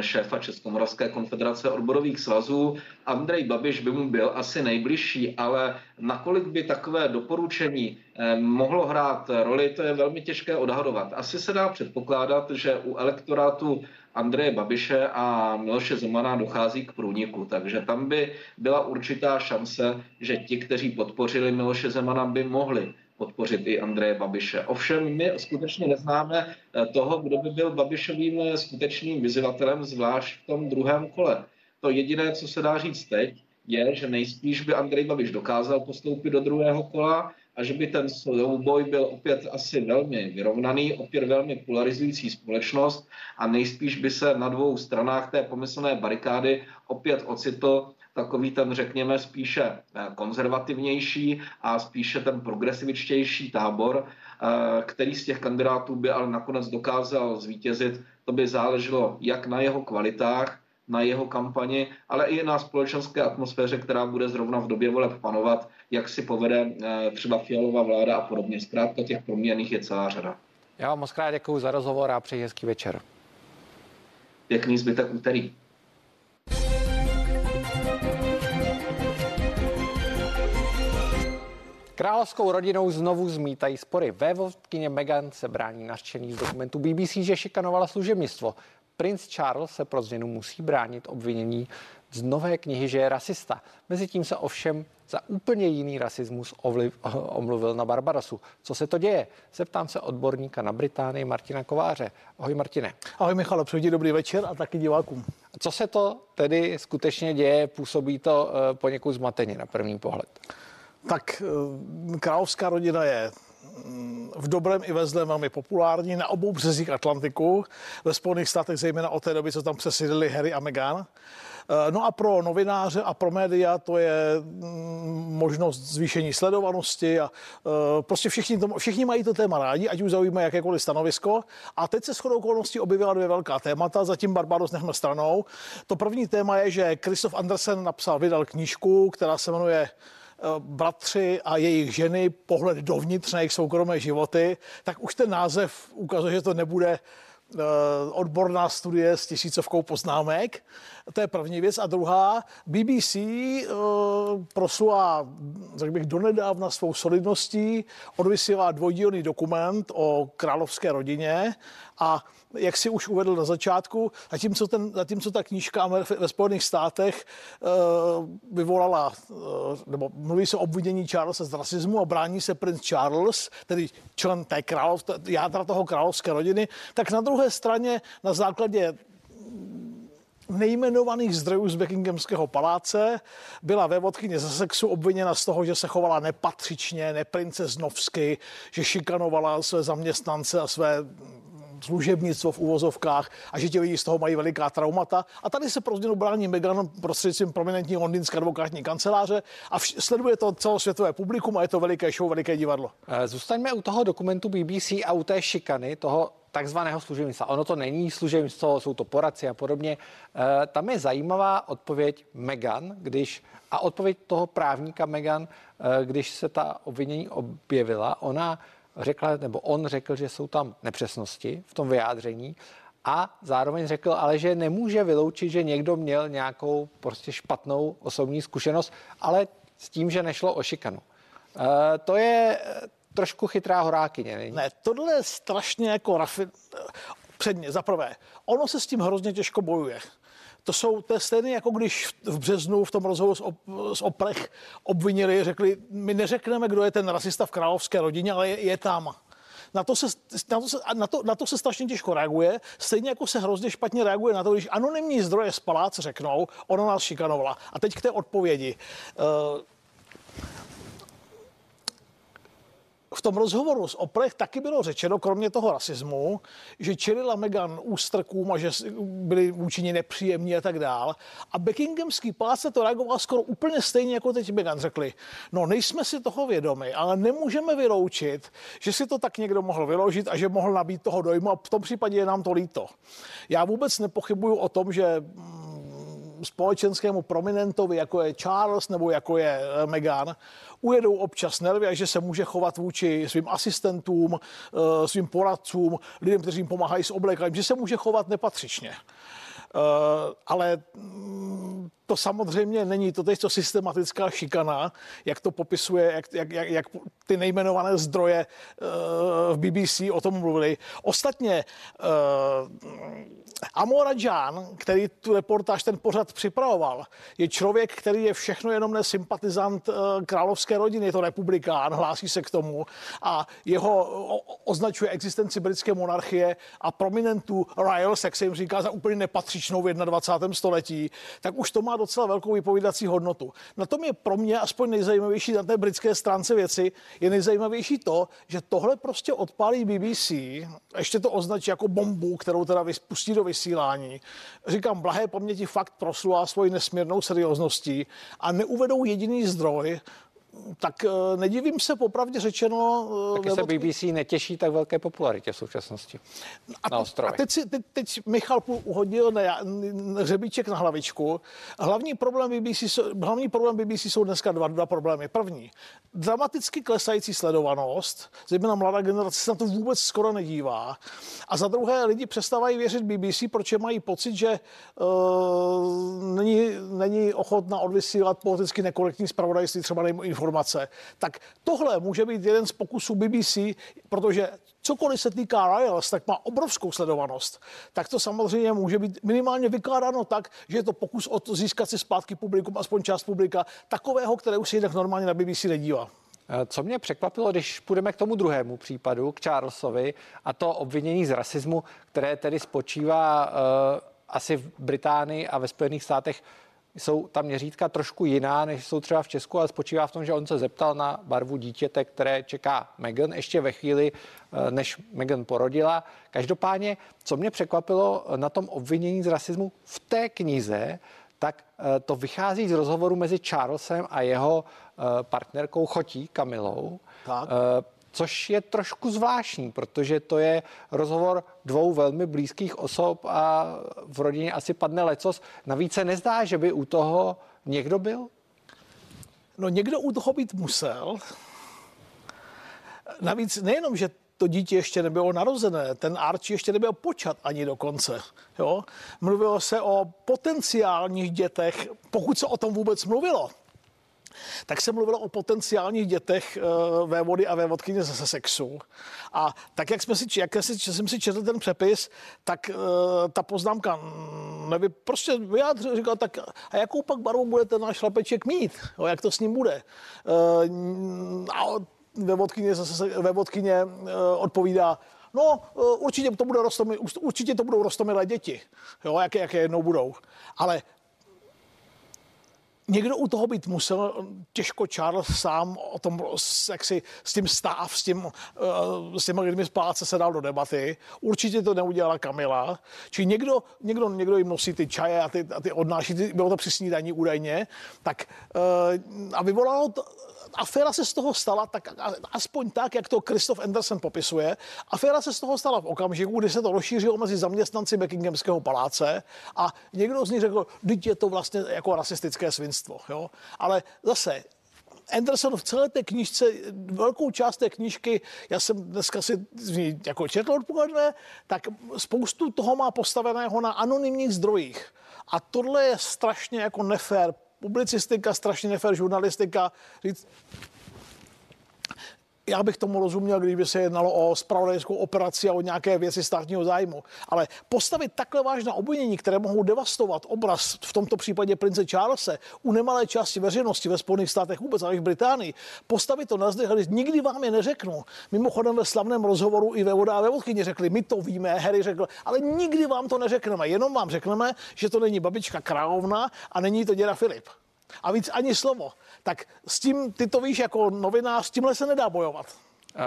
šéfa Českomoravské konfederace odborových svazů. Andrej Babiš by mu byl asi nejbližší, ale nakolik by takové doporučení mohlo hrát roli, to je velmi těžké odhadovat. Asi se dá předpokládat, že u elektorátu Andreje Babiše a Miloše Zemana dochází k průniku. Takže tam by byla určitá šance, že ti, kteří podpořili Miloše Zemana, by mohli podpořit i Andreje Babiše. Ovšem my skutečně neznáme eh, toho, kdo by byl Babišovým eh, skutečným vyzývatelem, zvlášť v tom druhém kole. To jediné, co se dá říct teď, je, že nejspíš by Andrej Babiš dokázal postoupit do druhého kola a že by ten souboj byl opět asi velmi vyrovnaný, opět velmi polarizující společnost a nejspíš by se na dvou stranách té pomyslné barikády opět ocitl takový ten, řekněme, spíše eh, konzervativnější a spíše ten progresivičtější tábor, eh, který z těch kandidátů by ale nakonec dokázal zvítězit. To by záleželo jak na jeho kvalitách, na jeho kampani, ale i na společenské atmosféře, která bude zrovna v době voleb panovat, jak si povede eh, třeba fialová vláda a podobně. Zkrátka těch proměných je celá řada. Já vám moc krát děkuji za rozhovor a přeji hezký večer. Pěkný zbytek úterý. Královskou rodinou znovu zmítají spory. Vévodkyně Meghan se brání nařčený z dokumentu BBC, že šikanovala služebnictvo. Prince Charles se pro změnu musí bránit obvinění z nové knihy, že je rasista. Mezitím se ovšem za úplně jiný rasismus ovliv, omluvil na Barbarosu. Co se to děje? Zeptám se odborníka na Británii Martina Kováře. Ahoj Martine. Ahoj Michale, přeji dobrý večer a taky divákům. Co se to tedy skutečně děje? Působí to eh, poněkud zmateně na první pohled. Tak eh, královská rodina je v dobrém i ve zlém velmi populární na obou březích Atlantiku, ve Spojených státech zejména od té doby, co tam přesídlili Harry a Meghan. Eh, no a pro novináře a pro média to je mm, možnost zvýšení sledovanosti a eh, prostě všichni, to, všichni mají to téma rádi, ať už zaujímají jakékoliv stanovisko. A teď se shodou okolností objevila dvě velká témata, zatím Barbados nechme stranou. To první téma je, že Christoph Andersen napsal, vydal knížku, která se jmenuje bratři a jejich ženy, pohled dovnitř na jejich soukromé životy, tak už ten název ukazuje, že to nebude eh, odborná studie s tisícovkou poznámek. To je první věc. A druhá, BBC eh, proslula, řekl bych, donedávna svou solidností, odvysílá dvojdílný dokument o královské rodině a jak si už uvedl na začátku, zatímco, ten, zatímco ta knížka ve Spojených státech uh, vyvolala, uh, nebo mluví se o obvinění Charlesa z rasismu a brání se princ Charles, tedy člen té králov, jádra toho královské rodiny, tak na druhé straně na základě nejmenovaných zdrojů z Buckinghamského paláce byla vévodkyně ze sexu obviněna z toho, že se chovala nepatřičně, neprinceznovsky, že šikanovala své zaměstnance a své služebnictvo v uvozovkách a že ti lidi z toho mají veliká traumata. A tady se pro změnu brání Meghan prostřednictvím prominentní londýnské advokátní kanceláře a vš- sleduje to celosvětové publikum a je to veliké show, veliké divadlo. Eh, zůstaňme u toho dokumentu BBC a u té šikany, toho takzvaného služebnictva. Ono to není služebnictvo, jsou to poradci a podobně. E, tam je zajímavá odpověď Megan, když a odpověď toho právníka Megan, e, když se ta obvinění objevila, ona řekla, nebo on řekl, že jsou tam nepřesnosti v tom vyjádření a zároveň řekl ale, že nemůže vyloučit, že někdo měl nějakou prostě špatnou osobní zkušenost, ale s tím, že nešlo o šikanu. E, to je trošku chytrá horákyně, není? Ne, tohle je strašně jako rafi... předně, za prvé. Ono se s tím hrozně těžko bojuje. To jsou to stejné, jako když v březnu v tom rozhovoru s, op, s Oprech obvinili, řekli, my neřekneme, kdo je ten rasista v královské rodině, ale je, je tam. Na to, se, na, to se, na, to, na to se strašně těžko reaguje, stejně jako se hrozně špatně reaguje na to, když anonymní zdroje z paláce řeknou, ono nás šikanovala. A teď k té odpovědi. Uh, v tom rozhovoru s Oprech taky bylo řečeno, kromě toho rasismu, že čelila Meghan ústrkům a že byli vůči ní nepříjemní a tak dál. A Buckinghamský palác se to reagoval skoro úplně stejně, jako teď Meghan řekli. No, nejsme si toho vědomi, ale nemůžeme vyloučit, že si to tak někdo mohl vyložit a že mohl nabít toho dojmu a v tom případě je nám to líto. Já vůbec nepochybuju o tom, že společenskému prominentovi, jako je Charles nebo jako je eh, Meghan, ujedou občas nervy a že se může chovat vůči svým asistentům, eh, svým poradcům, lidem, kteří jim pomáhají s oblékáním, že se může chovat nepatřičně. Uh, ale mm, to samozřejmě není to to systematická šikana, jak to popisuje, jak, jak, jak, jak ty nejmenované zdroje uh, v BBC o tom mluvili. Ostatně uh, Amora Jan, který tu reportáž, ten pořad připravoval, je člověk, který je všechno jenom ne sympatizant uh, královské rodiny, je to republikán, hlásí se k tomu a jeho o, označuje existenci britské monarchie a prominentů royals, jak se jim říká, za úplně nepatřičnou v 21. století, tak už to má docela velkou vypovídací hodnotu. Na tom je pro mě aspoň nejzajímavější na té britské stránce věci, je nejzajímavější to, že tohle prostě odpálí BBC, ještě to označí jako bombu, kterou teda vyspustí do vysílání. Říkám, blahé paměti fakt proslula svoji nesmírnou seriózností a neuvedou jediný zdroj, tak eh, nedivím se popravdě řečeno. Eh, Taky se BBC netěší tak velké popularitě v současnosti a, na ostrově. A teď, si, teď, teď Michal Půl uhodil na, na hřebíček na hlavičku. Hlavní problém, BBC, hlavní problém BBC jsou dneska dva, dva problémy. První, dramaticky klesající sledovanost, zejména mladá generace se na to vůbec skoro nedívá. A za druhé, lidi přestávají věřit BBC, protože mají pocit, že uh, není, není ochotná odvysílat politicky nekorektní zpravodajství, třeba nejmo informace. Tak tohle může být jeden z pokusů BBC, protože cokoliv se týká Royals, tak má obrovskou sledovanost. Tak to samozřejmě může být minimálně vykládáno tak, že je to pokus o to získat si zpátky publikum, aspoň část publika, takového, které už se jinak normálně na BBC nedívá. Eh, co mě překvapilo, když půjdeme k tomu druhému případu, k Charlesovi, a to obvinění z rasismu, které tedy spočívá uh, asi v Británii a ve Spojených státech jsou ta měřítka trošku jiná, než jsou třeba v Česku, ale spočívá v tom, že on se zeptal na barvu dítěte, které čeká Megan ještě ve chvíli, eh, než Megan porodila. Každopádně, co mě překvapilo na tom obvinění z rasismu v té knize, tak eh, to vychází z rozhovoru mezi Charlesem a jeho eh, partnerkou Chotí, Kamilou. Tak což je trošku zvláštní, protože to je rozhovor dvou velmi blízkých osob a v rodině asi padne lecos. Navíc se nezdá, že by u toho někdo byl? No někdo u toho být musel. Navíc nejenom, že to dítě ještě nebylo narozené, ten Archie ještě nebyl počat ani dokonce. Jo? Mluvilo se o potenciálních dětech, pokud se o tom vůbec mluvilo tak se mluvilo o potenciálních dětech uh, vévody a vévodkyně ze sexu. A tak, jak, jsme si, jak jsem si četl ten přepis, tak uh, ta poznámka nevy, prostě vyjádřil, říkal, tak a jakou pak barvu bude ten náš chlapeček mít? Jo, jak to s ním bude? Uh, a vévodkyně, vévodkyně uh, odpovídá, No, určitě to, bude rostomi, určitě to budou rostomilé děti, jo, jaké, jaké jednou budou. Ale někdo u toho být musel, těžko Charles sám o tom, jak si s tím stáv, s, tím, eh, s těmi lidmi spát se dal do debaty. Určitě to neudělala Kamila. Či někdo, někdo, někdo jim nosí ty čaje a ty, a ty odnáší, ty, bylo to při snídaní údajně, tak eh, a vyvolalo to, aféra se z toho stala, tak aspoň tak, jak to Christoph Anderson popisuje, aféra se z toho stala v okamžiku, kdy se to rozšířilo mezi zaměstnanci Buckinghamského paláce a někdo z nich řekl, teď je to vlastně jako rasistické svinstvo. Jo? Ale zase, Anderson v celé té knižce, velkou část té knížky, já jsem dneska si jako četl odpoledne, tak spoustu toho má postaveného na anonymních zdrojích. A tohle je strašně jako nefér publicistika, strašně nefér žurnalistika. Říct, já bych tomu rozuměl, kdyby se jednalo o spravodajskou operaci a o nějaké věci státního zájmu. Ale postavit takhle vážné obvinění, které mohou devastovat obraz, v tomto případě prince Charlese, u nemalé části veřejnosti ve Spojených státech vůbec, i v Británii, postavit to na zde, nikdy vám je neřeknu. Mimochodem ve slavném rozhovoru i ve vodá ve vodkyni řekli, my to víme, Harry řekl, ale nikdy vám to neřekneme, jenom vám řekneme, že to není babička královna a není to děda Filip. A víc ani slovo. Tak s tím, ty to víš jako novinář, s tímhle se nedá bojovat. Uh...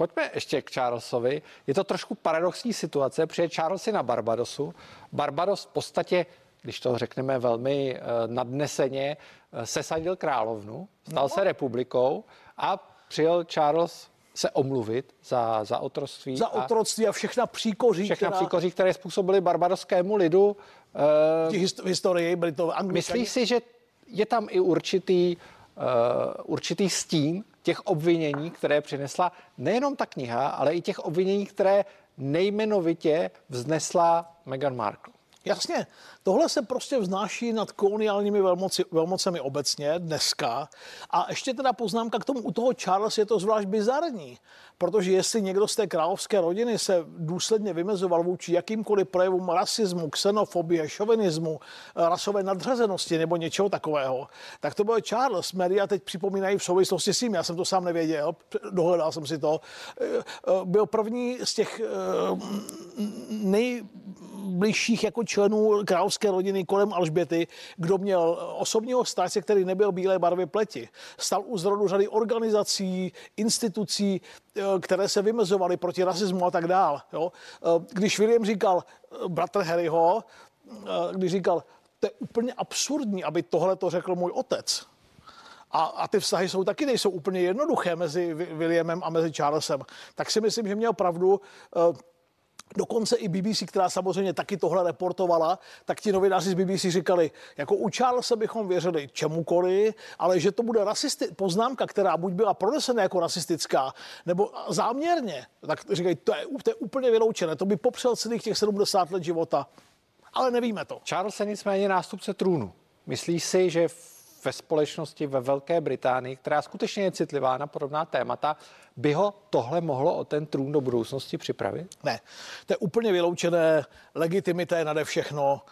Pojďme ještě k Charlesovi. Je to trošku paradoxní situace, protože Charles je na Barbadosu. Barbados v podstatě, když to řekneme velmi uh, nadneseně, uh, sesadil královnu, stal no. se republikou a přijel Charles se omluvit za, za otroctví. Za otroctví a všechna příkoří, všechna která... příkoří, které způsobily barbarskému lidu. Uh, v historii byly to anglikani. Myslíš si, že je tam i určitý, uh, určitý stín těch obvinění, které přinesla nejenom ta kniha, ale i těch obvinění, které nejmenovitě vznesla Meghan Markle? Jasně, tohle se prostě vznáší nad koloniálními velmoci, velmocemi obecně dneska. A ještě teda poznámka k tomu, u toho Charles je to zvlášť bizarní, protože jestli někdo z té královské rodiny se důsledně vymezoval vůči jakýmkoliv projevům rasismu, xenofobie, šovinismu, rasové nadřazenosti nebo něčeho takového, tak to byl Charles. Média teď připomínají v souvislosti s ním, já jsem to sám nevěděl, dohledal jsem si to. Byl první z těch nejbližších jako členů královské rodiny kolem Alžběty, kdo měl osobního strážce, který nebyl bílé barvy pleti. Stal u zrodu řady organizací, institucí, eh, které se vymezovaly proti rasismu a tak dál. Jo? Eh, když William říkal, eh, bratr Harryho, když říkal, to je úplně absurdní, aby tohle to řekl můj otec. A, a ty vztahy jsou taky nejsou úplně jednoduché mezi Williamem a mezi Charlesem. Tak si myslím, že měl pravdu. Dokonce i BBC, která samozřejmě taky tohle reportovala, tak ti novináři z BBC říkali, jako u Charlesa bychom věřili čemukoliv, ale že to bude rasisti- poznámka, která buď byla pronesena jako rasistická, nebo záměrně, tak říkají, to je, to je úplně vyloučené, to by popřel celých těch 70 let života. Ale nevíme to. Charles je nicméně nástupce trůnu. Myslíš si, že ve společnosti ve Velké Británii, která skutečně je citlivá na podobná témata, by ho tohle mohlo o ten trůn do budoucnosti připravit? Ne, to je úplně vyloučené, legitimita je nade všechno.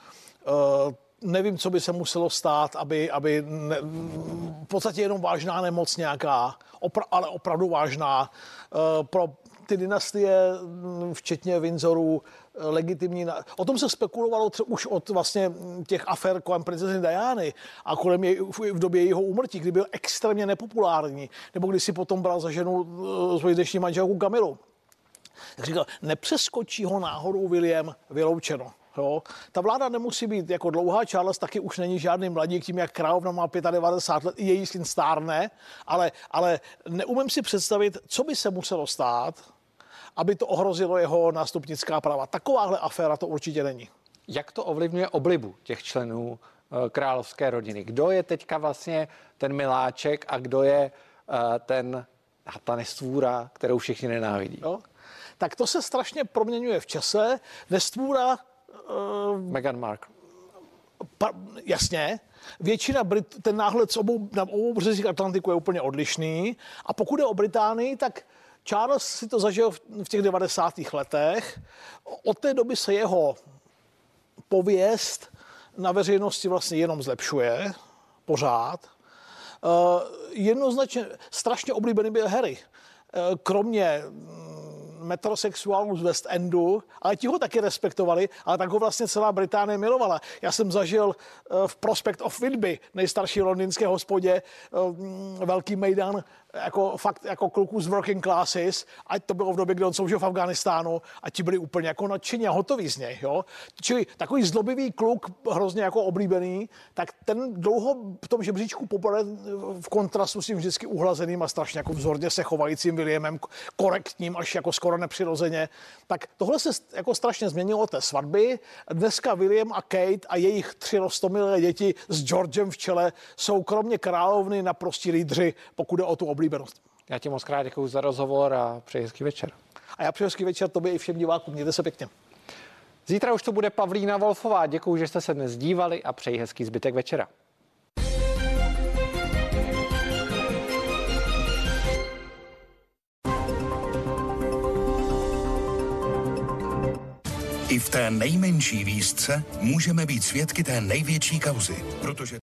Uh, nevím, co by se muselo stát, aby, aby ne, v podstatě jenom vážná nemoc nějaká, opra, ale opravdu vážná. Uh, pro ty dynastie, včetně Windsorů, legitimní. O tom se spekulovalo třeba už od vlastně těch afer kolem princezny Diany a kolem jej, v době jeho úmrtí, kdy byl extrémně nepopulární, nebo když si potom bral za ženu eh, svoji dnešní manželku Kamilu. Tak říkal, nepřeskočí ho náhodou William vyloučeno. Jo. Ta vláda nemusí být jako dlouhá, Charles taky už není žádný mladík, tím jak královna má 95 let, její syn stárne, ale, ale neumím si představit, co by se muselo stát, aby to ohrozilo jeho nástupnická práva. Takováhle aféra to určitě není. Jak to ovlivňuje oblibu těch členů eh, královské rodiny? Kdo je teďka vlastně ten miláček a kdo je eh, ten ta nestvůra, kterou všichni nenávidí? No, tak to se strašně proměňuje v čase. Nestvůra... Uh, Meghan Markle. Pa, jasně, většina Brit, ten náhled z obou, na obou březích Atlantiku je úplně odlišný. A pokud je o Británii, tak Charles si to zažil v těch 90. letech. Od té doby se jeho pověst na veřejnosti vlastně jenom zlepšuje, pořád. Uh, jednoznačně strašně oblíbený byl Harry. Uh, kromě mm, metrosexuálů z West Endu, ale ti ho taky respektovali, ale tak ho vlastně celá Británie milovala. Já jsem zažil uh, v Prospect of Whitby, nejstarší londýnské hospodě, velký mejdan jako fakt jako kluků z working classes, ať to bylo v době, kdy on sloužil v Afganistánu a ti byli úplně jako nadšení a hotoví z něj. Jo? Čili takový zlobivý kluk, hrozně jako oblíbený, tak ten dlouho v tom žebříčku popade v kontrastu s tím vždycky uhlazeným a strašně jako vzorně se chovajícím Williamem, korektním až jako skoro nepřirozeně. Tak tohle se jako strašně změnilo té svatby. Dneska William a Kate a jejich tři rostomilé děti s Georgem v čele jsou kromě královny naprostí lídři, pokud je o tu oblíbenost. Já ti moc krát děkuji za rozhovor a přeji hezký večer. A já přeji hezký večer tobě i všem divákům. Mějte se pěkně. Zítra už to bude Pavlína Wolfová. Děkuji, že jste se dnes dívali a přeji hezký zbytek večera. I v té nejmenší výzce můžeme být svědky té největší kauzy, protože